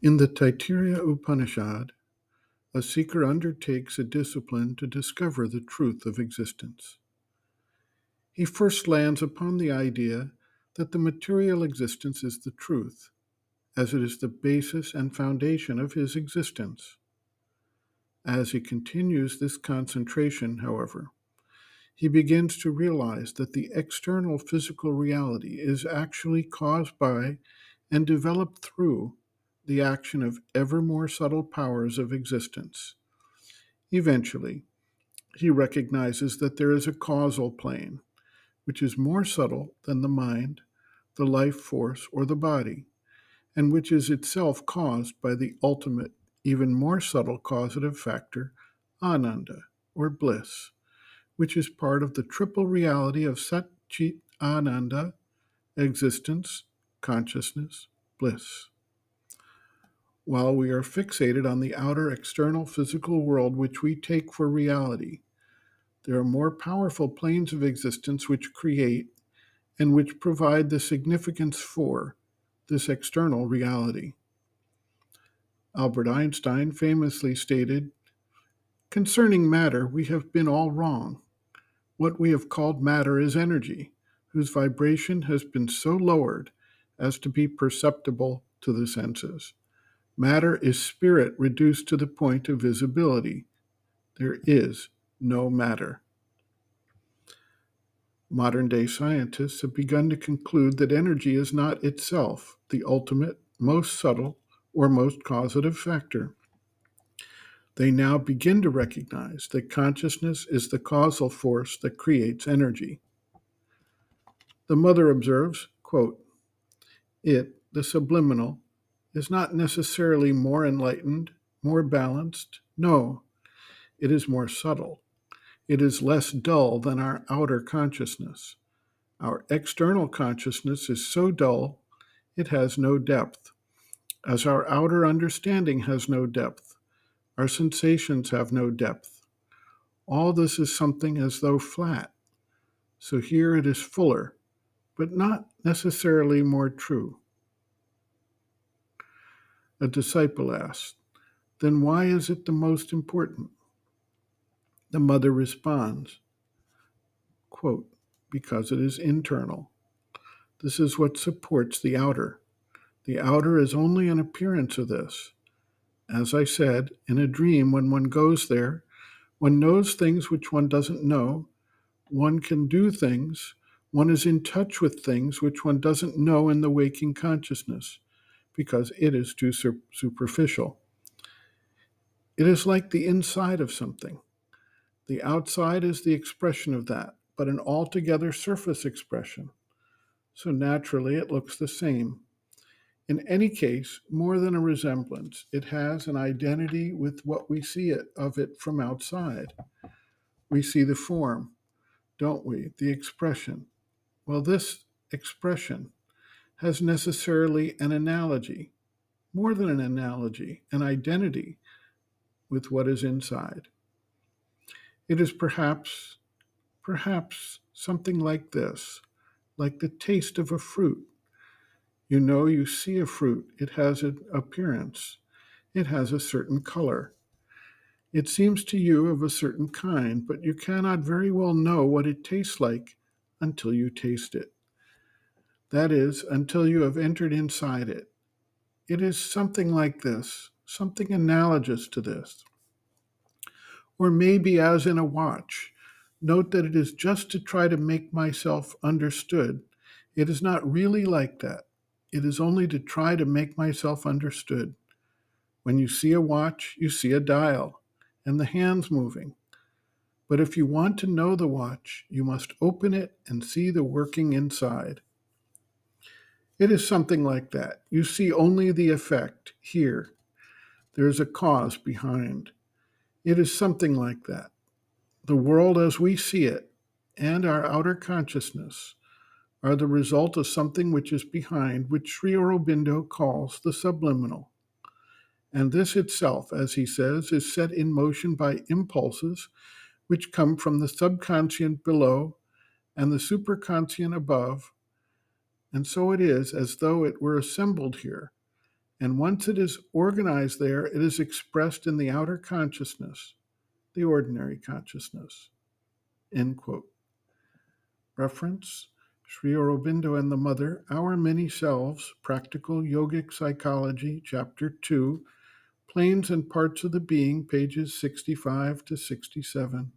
In the Taittiriya Upanishad, a seeker undertakes a discipline to discover the truth of existence. He first lands upon the idea that the material existence is the truth, as it is the basis and foundation of his existence. As he continues this concentration, however, he begins to realize that the external physical reality is actually caused by and developed through the action of ever more subtle powers of existence. Eventually, he recognizes that there is a causal plane, which is more subtle than the mind, the life force, or the body, and which is itself caused by the ultimate, even more subtle causative factor, ananda, or bliss which is part of the triple reality of Sat Chit Ananda, existence, consciousness, bliss. While we are fixated on the outer external physical world which we take for reality, there are more powerful planes of existence which create and which provide the significance for this external reality. Albert Einstein famously stated Concerning matter, we have been all wrong. What we have called matter is energy, whose vibration has been so lowered as to be perceptible to the senses. Matter is spirit reduced to the point of visibility. There is no matter. Modern day scientists have begun to conclude that energy is not itself the ultimate, most subtle, or most causative factor they now begin to recognize that consciousness is the causal force that creates energy. The mother observes, quote, It, the subliminal, is not necessarily more enlightened, more balanced. No, it is more subtle. It is less dull than our outer consciousness. Our external consciousness is so dull, it has no depth, as our outer understanding has no depth. Our sensations have no depth. All this is something as though flat. So here it is fuller, but not necessarily more true. A disciple asked, Then why is it the most important? The mother responds, quote, Because it is internal. This is what supports the outer. The outer is only an appearance of this. As I said, in a dream, when one goes there, one knows things which one doesn't know. One can do things. One is in touch with things which one doesn't know in the waking consciousness because it is too superficial. It is like the inside of something. The outside is the expression of that, but an altogether surface expression. So naturally, it looks the same. In any case, more than a resemblance, it has an identity with what we see it of it from outside. We see the form, don't we? The expression. Well, this expression has necessarily an analogy, more than an analogy, an identity with what is inside. It is perhaps, perhaps something like this, like the taste of a fruit you know, you see a fruit, it has an appearance, it has a certain color. It seems to you of a certain kind, but you cannot very well know what it tastes like until you taste it. That is, until you have entered inside it. It is something like this, something analogous to this. Or maybe as in a watch. Note that it is just to try to make myself understood. It is not really like that. It is only to try to make myself understood. When you see a watch, you see a dial and the hands moving. But if you want to know the watch, you must open it and see the working inside. It is something like that. You see only the effect here. There is a cause behind. It is something like that. The world as we see it and our outer consciousness are the result of something which is behind, which Sri Aurobindo calls the subliminal. And this itself, as he says, is set in motion by impulses which come from the subconscient below and the superconscient above. And so it is as though it were assembled here, And once it is organized there, it is expressed in the outer consciousness, the ordinary consciousness. End quote. Reference Sri Aurobindo and the Mother, Our Many Selves, Practical Yogic Psychology, Chapter 2, Planes and Parts of the Being, pages 65 to 67.